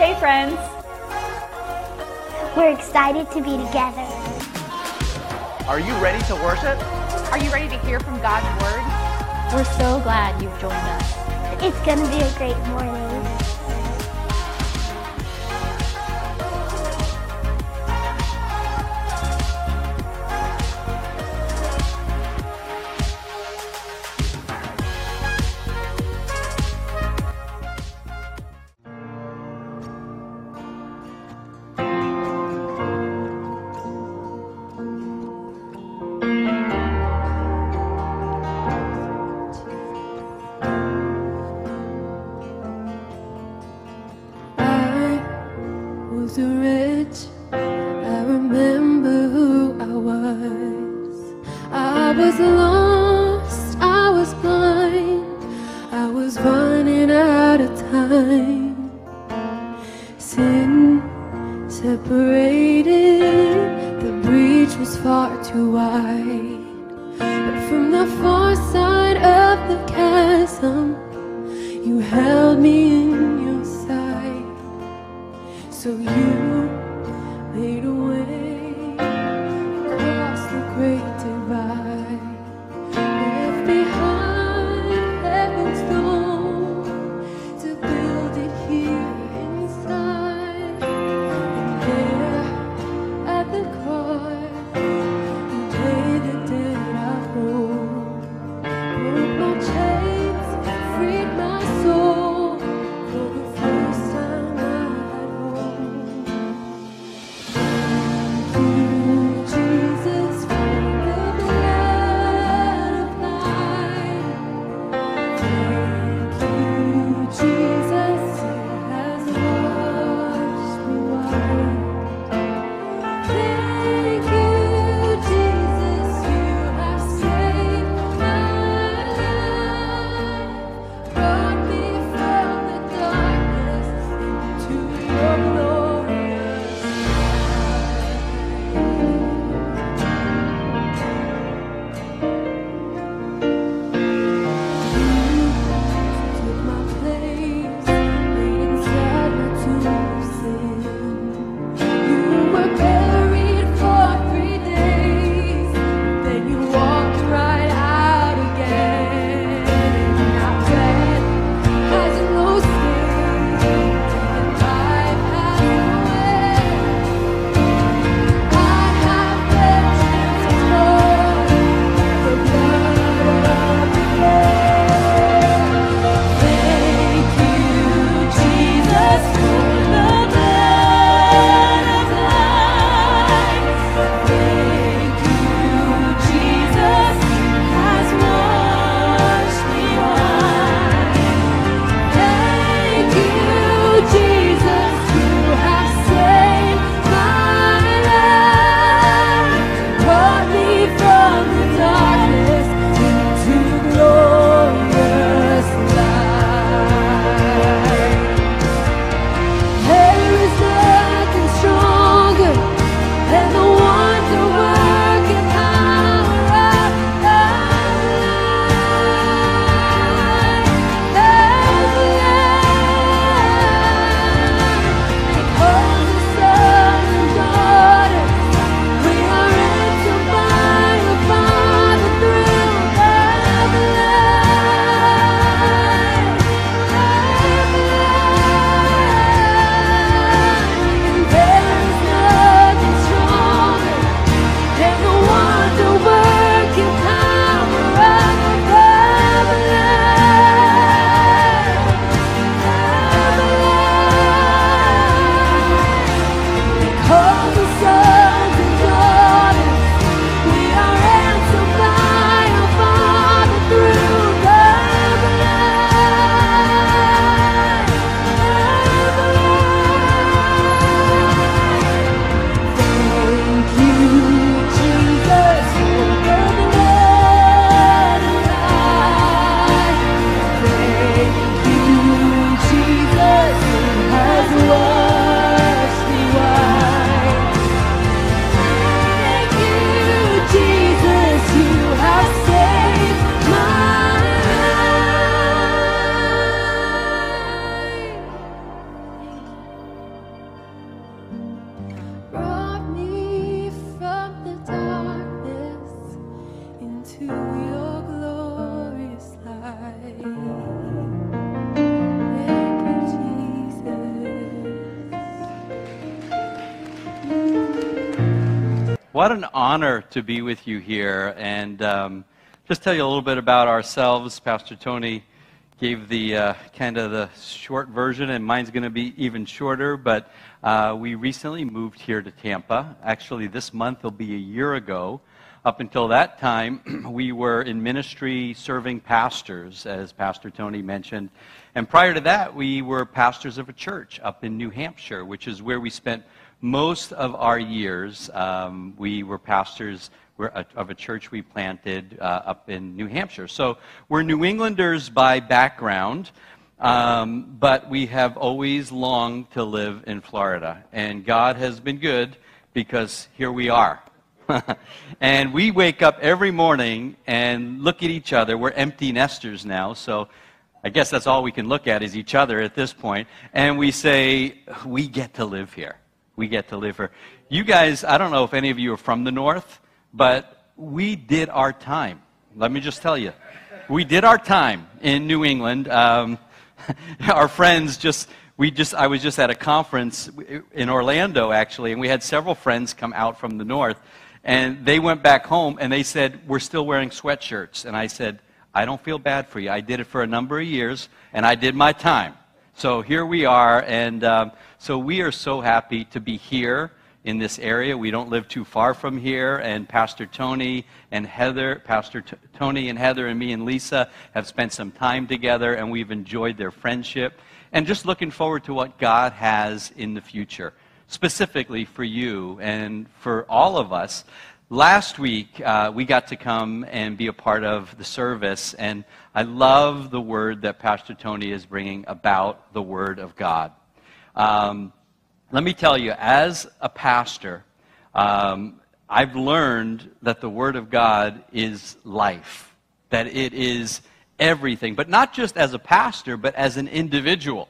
Hey, friends. We're excited to be together. Are you ready to worship? Are you ready to hear from God's Word? We're so glad you've joined us. It's going to be a great morning. A wretch. I remember who I was. I was lost. I was blind. I was running out of time. Sin separated. To be with you here and um, just tell you a little bit about ourselves. Pastor Tony gave the uh, kind of the short version, and mine's going to be even shorter. But uh, we recently moved here to Tampa. Actually, this month will be a year ago. Up until that time, we were in ministry serving pastors, as Pastor Tony mentioned. And prior to that, we were pastors of a church up in New Hampshire, which is where we spent most of our years. Um, we were pastors of a church we planted uh, up in New Hampshire. So we're New Englanders by background, um, but we have always longed to live in Florida. And God has been good because here we are. and we wake up every morning and look at each other. We're empty nesters now, so I guess that's all we can look at is each other at this point. And we say, we get to live here. We get to live here. You guys, I don't know if any of you are from the north, but we did our time. Let me just tell you. We did our time in New England. Um, our friends just we just i was just at a conference in orlando actually and we had several friends come out from the north and they went back home and they said, We're still wearing sweatshirts. And I said, I don't feel bad for you. I did it for a number of years and I did my time. So here we are. And um, so we are so happy to be here in this area. We don't live too far from here. And Pastor Tony and Heather, Pastor T- Tony and Heather and me and Lisa have spent some time together and we've enjoyed their friendship. And just looking forward to what God has in the future specifically for you and for all of us. Last week, uh, we got to come and be a part of the service, and I love the word that Pastor Tony is bringing about the Word of God. Um, let me tell you, as a pastor, um, I've learned that the Word of God is life, that it is everything, but not just as a pastor, but as an individual.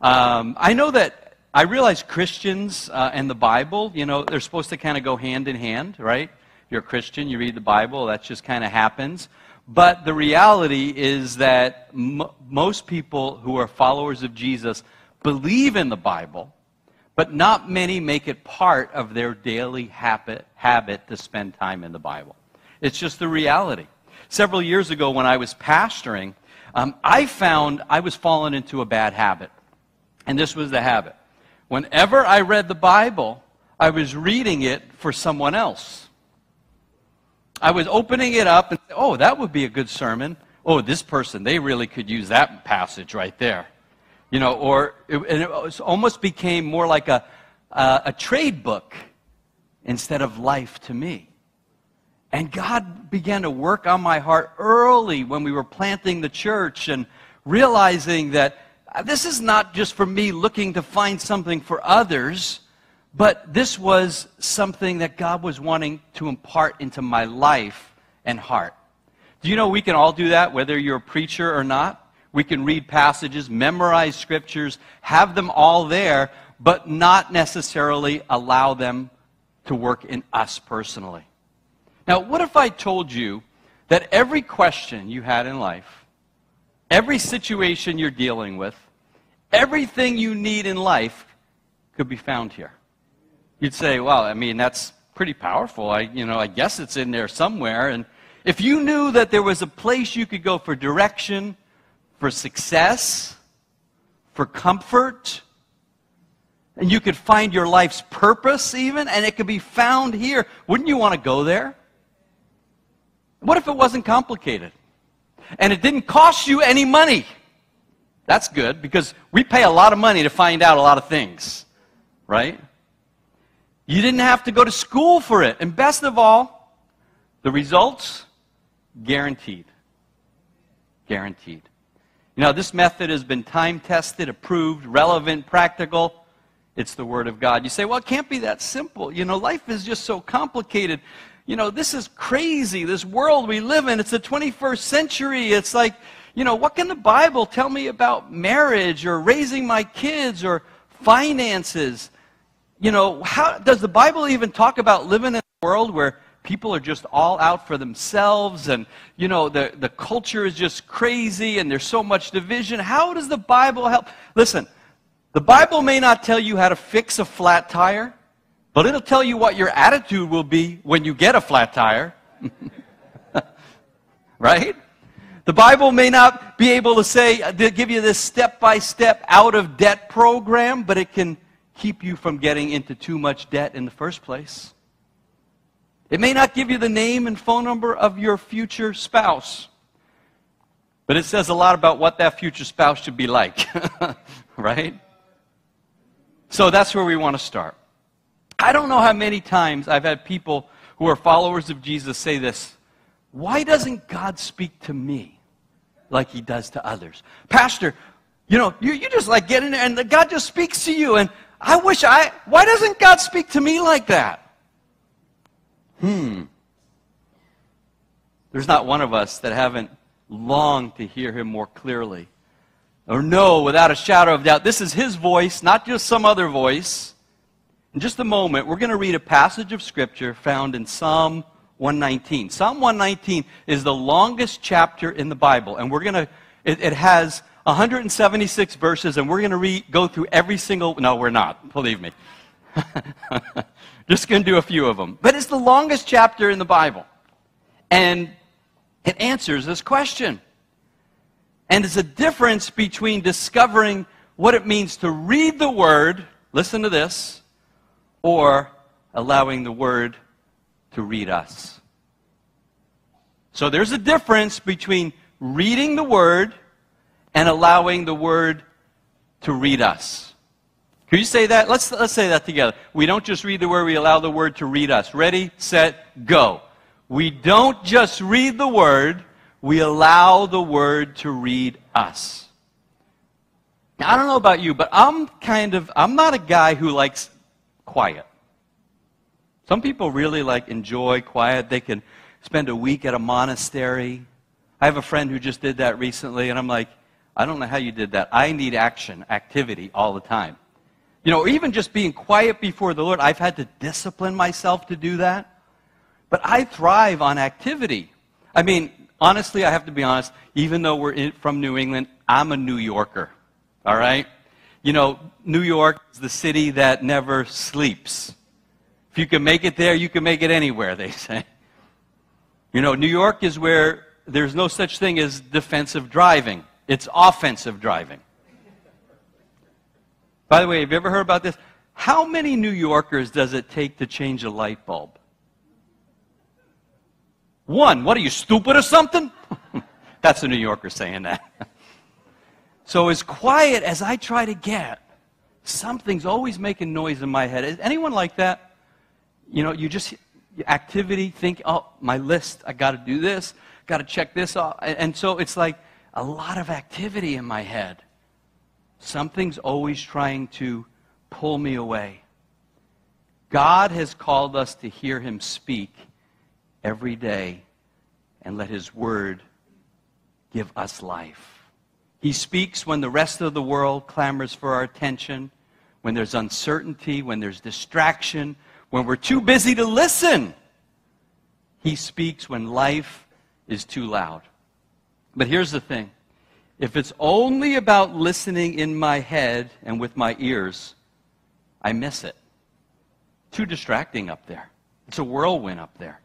Um, I know that I realize Christians uh, and the Bible, you know, they're supposed to kind of go hand in hand, right? You're a Christian, you read the Bible, that just kind of happens. But the reality is that m- most people who are followers of Jesus believe in the Bible, but not many make it part of their daily habit, habit to spend time in the Bible. It's just the reality. Several years ago, when I was pastoring, um, I found I was falling into a bad habit. And this was the habit. Whenever I read the Bible, I was reading it for someone else. I was opening it up and, oh, that would be a good sermon. Oh, this person, they really could use that passage right there. You know, or it, and it almost became more like a, uh, a trade book instead of life to me. And God began to work on my heart early when we were planting the church and realizing that this is not just for me looking to find something for others, but this was something that God was wanting to impart into my life and heart. Do you know we can all do that, whether you're a preacher or not? We can read passages, memorize scriptures, have them all there, but not necessarily allow them to work in us personally. Now, what if I told you that every question you had in life, every situation you're dealing with, everything you need in life could be found here. You'd say, well, I mean, that's pretty powerful. I, you know, I guess it's in there somewhere. And if you knew that there was a place you could go for direction, for success, for comfort, and you could find your life's purpose even, and it could be found here, wouldn't you want to go there? What if it wasn't complicated? and it didn't cost you any money. That's good because we pay a lot of money to find out a lot of things, right? You didn't have to go to school for it. And best of all, the results guaranteed. Guaranteed. You know, this method has been time tested, approved, relevant, practical. It's the Word of God. You say, well, it can't be that simple. You know, life is just so complicated you know, this is crazy, this world we live in. It's the 21st century. It's like, you know, what can the Bible tell me about marriage or raising my kids or finances? You know, how does the Bible even talk about living in a world where people are just all out for themselves and, you know, the, the culture is just crazy and there's so much division? How does the Bible help? Listen, the Bible may not tell you how to fix a flat tire, but it'll tell you what your attitude will be when you get a flat tire. right? The Bible may not be able to say, uh, to give you this step by step out of debt program, but it can keep you from getting into too much debt in the first place. It may not give you the name and phone number of your future spouse, but it says a lot about what that future spouse should be like, right? So that's where we want to start. I don't know how many times I've had people who are followers of Jesus say this Why doesn't God speak to me? like he does to others. Pastor, you know, you, you just like get in there and God just speaks to you. And I wish I, why doesn't God speak to me like that? Hmm. There's not one of us that haven't longed to hear him more clearly. Or know without a shadow of doubt, this is his voice, not just some other voice. In just a moment, we're going to read a passage of Scripture found in Psalm 119. Psalm 119 is the longest chapter in the Bible, and we're going to, it, it, has 176 verses, and we're going to re- go through every single, no, we're not, believe me. Just going to do a few of them. But it's the longest chapter in the Bible. And it answers this question. And it's a difference between discovering what it means to read the Word, listen to this, or allowing the Word to read us. So there's a difference between reading the Word and allowing the Word to read us. Can you say that? Let's, let's say that together. We don't just read the Word, we allow the Word to read us. Ready, set, go. We don't just read the Word, we allow the Word to read us. Now, I don't know about you, but I'm kind of, I'm not a guy who likes quiet. Some people really like enjoy quiet. They can spend a week at a monastery. I have a friend who just did that recently, and I'm like, I don't know how you did that. I need action, activity all the time. You know, even just being quiet before the Lord, I've had to discipline myself to do that. But I thrive on activity. I mean, honestly, I have to be honest, even though we're in, from New England, I'm a New Yorker. All right? You know, New York is the city that never sleeps. If you can make it there, you can make it anywhere, they say. You know, New York is where there's no such thing as defensive driving, it's offensive driving. By the way, have you ever heard about this? How many New Yorkers does it take to change a light bulb? One. What are you, stupid or something? That's a New Yorker saying that. so, as quiet as I try to get, something's always making noise in my head. Is anyone like that? you know, you just, activity, think, oh, my list, I got to do this, got to check this off. And so it's like a lot of activity in my head. Something's always trying to pull me away. God has called us to hear him speak every day and let his word give us life. He speaks when the rest of the world clamors for our attention, when there's uncertainty, when there's distraction, when we're too busy to listen. He speaks when life is too loud. But here's the thing if it's only about listening in my head and with my ears, I miss it. Too distracting up there. It's a whirlwind up there.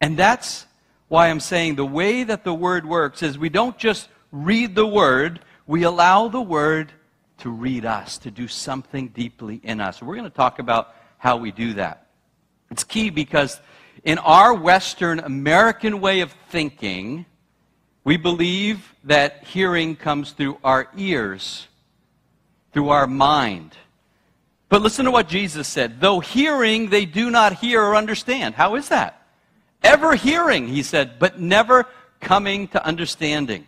And that's why I'm saying the way that the Word works is we don't just read the Word, we allow the Word to read us, to do something deeply in us. We're going to talk about how we do that. It's key because in our Western American way of thinking, we believe that hearing comes through our ears, through our mind. But listen to what Jesus said. Though hearing, they do not hear or understand. How is that? Ever hearing, he said, but never coming to understanding.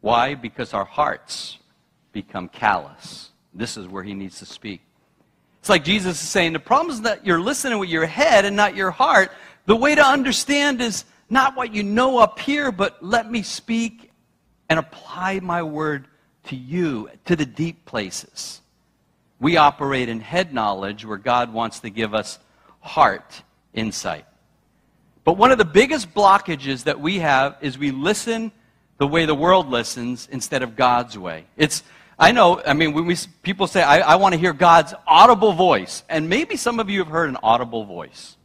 Why? Because our hearts become callous. This is where he needs to speak. It's like Jesus is saying the problem is that you're listening with your head and not your heart. The way to understand is not what you know up here, but let me speak and apply my word to you, to the deep places. We operate in head knowledge where God wants to give us heart insight. But one of the biggest blockages that we have is we listen the way the world listens instead of God's way. It's I know, I mean, when we, people say, I, I want to hear God's audible voice, and maybe some of you have heard an audible voice.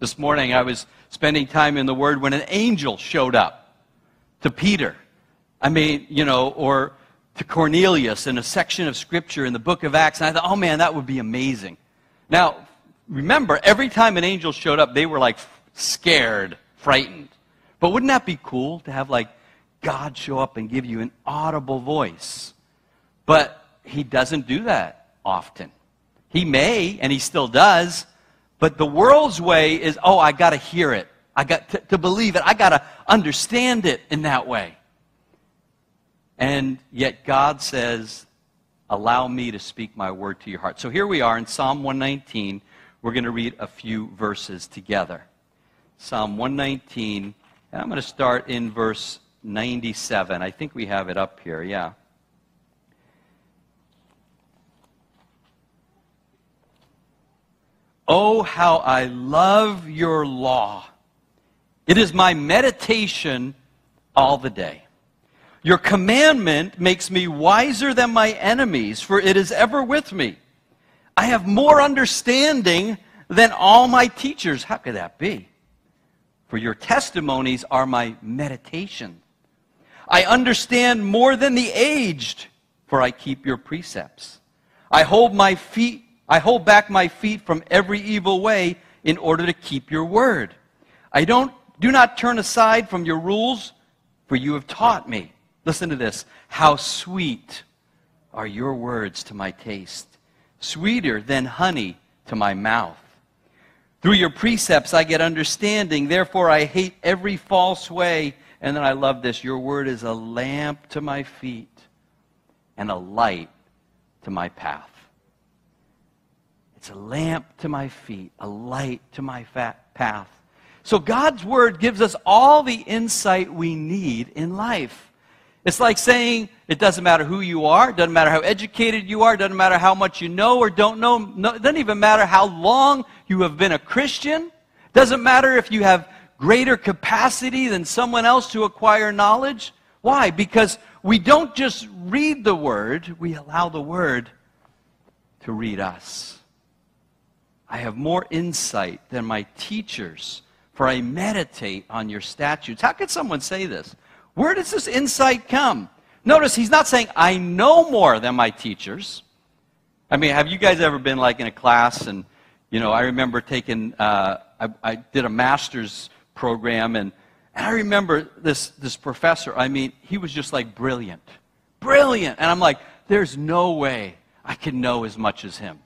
This morning I was spending time in the Word when an angel showed up to Peter. I mean, you know, or to Cornelius in a section of Scripture in the book of Acts, and I thought, oh man, that would be amazing. Now, remember, every time an angel showed up, they were like scared, frightened. But wouldn't that be cool to have like God show up and give you an audible voice? But he doesn't do that often. He may, and he still does, but the world's way is, oh, I got to hear it. I got to, to believe it. I got to understand it in that way. And yet God says, allow me to speak my word to your heart. So here we are in Psalm 119. We're going to read a few verses together. Psalm 119, and I'm going to start in verse 97. I think we have it up here, yeah. Oh, how I love your law. It is my meditation all the day. Your commandment makes me wiser than my enemies, for it is ever with me. I have more understanding than all my teachers. How could that be? For your testimonies are my meditation. I understand more than the aged, for I keep your precepts. I hold my feet I hold back my feet from every evil way in order to keep your word. I don't, do not turn aside from your rules, for you have taught me. Listen to this. How sweet are your words to my taste, sweeter than honey to my mouth. Through your precepts I get understanding, therefore I hate every false way. And then I love this. Your word is a lamp to my feet and a light to my path. It's a lamp to my feet, a light to my path. So God's Word gives us all the insight we need in life. It's like saying it doesn't matter who you are, it doesn't matter how educated you are, it doesn't matter how much you know or don't know, no, it doesn't even matter how long you have been a Christian. It doesn't matter if you have greater capacity than someone else to acquire knowledge. Why? Because we don't just read the Word, we allow the Word to read us. I have more insight than my teachers, for I meditate on your statutes. How could someone say this? Where does this insight come? Notice he's not saying, I know more than my teachers. I mean, have you guys ever been like in a class and, you know, I remember taking, uh, I, I, did a master's program and, and I remember this, this professor, I mean, he was just like brilliant. Brilliant. And I'm like, there's no way I can know as much as him.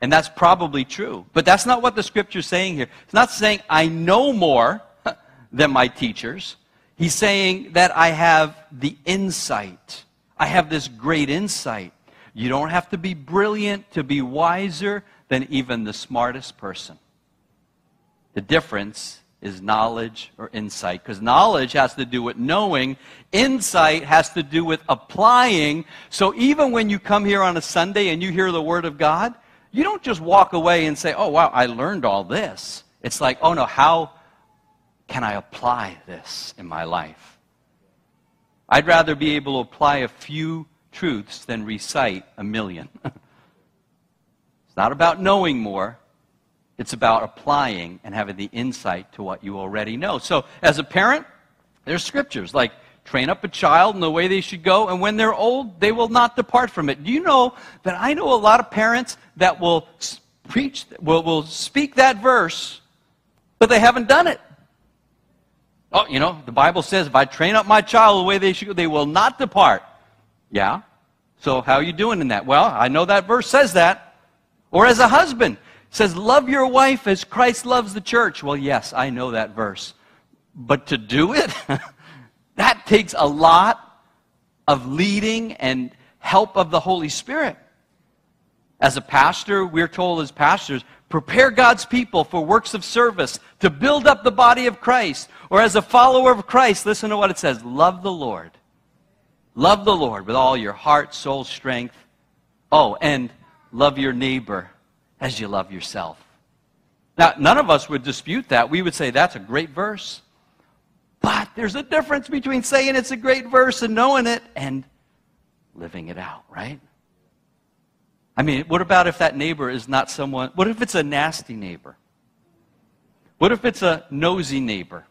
And that's probably true. But that's not what the scripture's saying here. It's not saying I know more than my teachers. He's saying that I have the insight. I have this great insight. You don't have to be brilliant to be wiser than even the smartest person. The difference is knowledge or insight. Because knowledge has to do with knowing, insight has to do with applying. So even when you come here on a Sunday and you hear the Word of God, you don't just walk away and say, oh, wow, I learned all this. It's like, oh, no, how can I apply this in my life? I'd rather be able to apply a few truths than recite a million. it's not about knowing more. It's about applying and having the insight to what you already know. So, as a parent, there's scriptures like Train up a child in the way they should go, and when they're old, they will not depart from it. Do you know that I know a lot of parents that will preach, will, will speak that verse, but they haven't done it? Oh, you know, the Bible says if I train up my child the way they should go, they will not depart. Yeah? So how are you doing in that? Well, I know that verse says that. Or as a husband, says, love your wife as Christ loves the church. Well, yes, I know that verse. But to do it? That takes a lot of leading and help of the Holy Spirit. As a pastor, we're told as pastors, prepare God's people for works of service to build up the body of Christ. Or as a follower of Christ, listen to what it says love the Lord. Love the Lord with all your heart, soul, strength. Oh, and love your neighbor as you love yourself. Now, none of us would dispute that. We would say that's a great verse. But there's a difference between saying it's a great verse and knowing it and living it out, right? I mean, what about if that neighbor is not someone, what if it's a nasty neighbor? What if it's a nosy neighbor?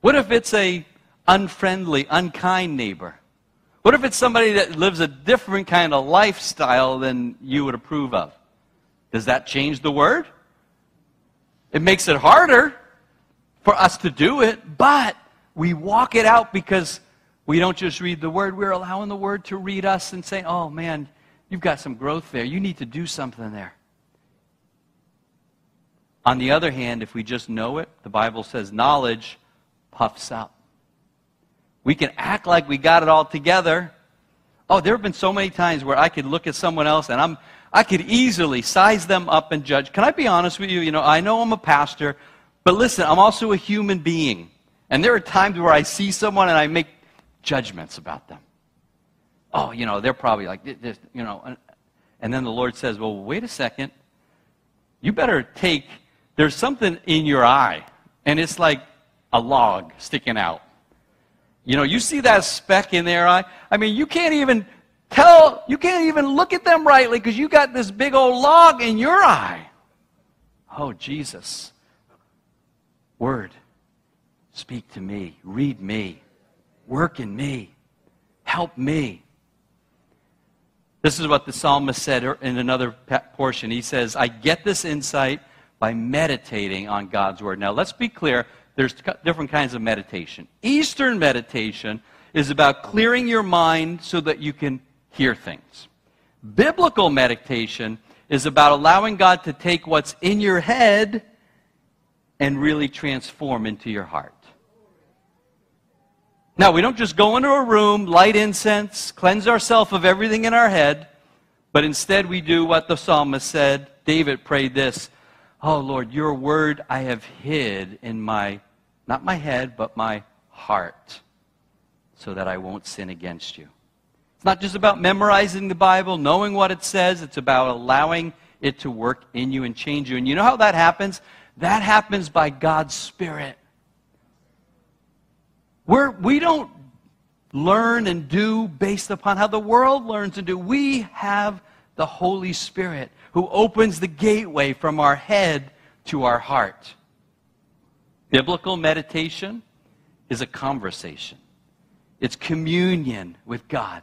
What if it's a unfriendly, unkind neighbor? What if it's somebody that lives a different kind of lifestyle than you would approve of? Does that change the word? It makes it harder for us to do it, but we walk it out because we don't just read the word, we're allowing the word to read us and say, oh man, you've got some growth there. You need to do something there. On the other hand, if we just know it, the Bible says knowledge puffs up. We can act like we got it all together. Oh, there have been so many times where I could look at someone else and I'm, I could easily size them up and judge. Can I be honest with you? You know, I know I'm a pastor, but listen, I'm also a human being. And there are times where I see someone and I make judgments about them. Oh, you know, they're probably like, this, you know. And then the Lord says, well, wait a second. You better take, there's something in your eye, and it's like a log sticking out. You know, you see that speck in their eye? I mean, you can't even tell, you can't even look at them rightly because you got this big old log in your eye. Oh, Jesus. Word, speak to me, read me, work in me, help me. This is what the psalmist said er, in another portion. He says, I get this insight by meditating on God's word. Now, let's be clear there's different kinds of meditation. Eastern meditation is about clearing your mind so that you can hear things. Biblical meditation is about allowing God to take what's in your head and really transform into your heart. Now, we don't just go into a room, light incense, cleanse ourselves of everything in our head, but instead we do what the psalmist said. David prayed this Oh, Lord, your word I have hid in my, not my head, but my heart, so that I won't sin against you. It's not just about memorizing the Bible, knowing what it says, it's about allowing it to work in you and change you. And you know how that happens? That happens by God's Spirit. We're, we don't learn and do based upon how the world learns and do. We have the Holy Spirit who opens the gateway from our head to our heart. Biblical meditation is a conversation. It's communion with God.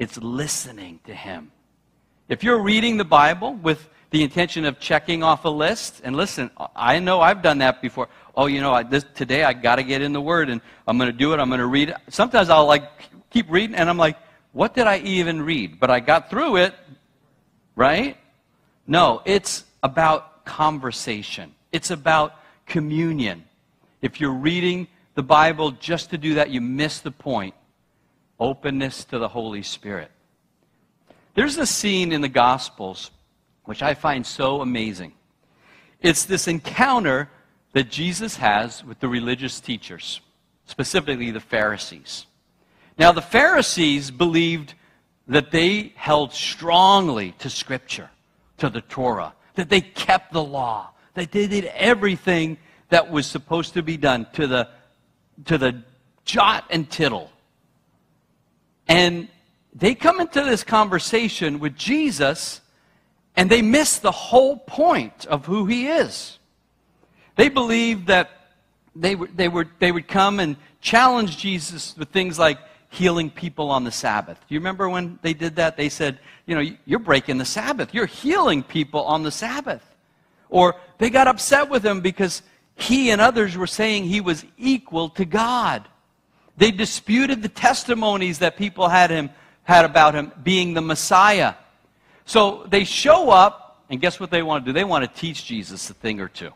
It's listening to Him. If you're reading the Bible with the intention of checking off a list, and listen, I know I've done that before oh, you know, I, this, today I got to get in the Word and I'm going to do it. I'm going to read it. Sometimes I'll like keep reading and I'm like, what did I even read? But I got through it, right? No, it's about conversation. It's about communion. If you're reading the Bible just to do that, you miss the point. Openness to the Holy Spirit. There's a scene in the Gospels which I find so amazing. It's this encounter that Jesus has with the religious teachers, specifically the Pharisees. Now, the Pharisees believed that they held strongly to Scripture, to the Torah, that they kept the law, that they did everything that was supposed to be done to the, to the jot and tittle. And they come into this conversation with Jesus and they miss the whole point of who he is. They believed that they, would, they, would, they would come and challenge Jesus with things like healing people on the Sabbath. Do you remember when they did that? They said, you know, you're breaking the Sabbath. You're healing people on the Sabbath. Or they got upset with him because he and others were saying he was equal to God. They disputed the testimonies that people had, him, had about him being the Messiah. So they show up, and guess what they want to do? They want to teach Jesus a thing or two.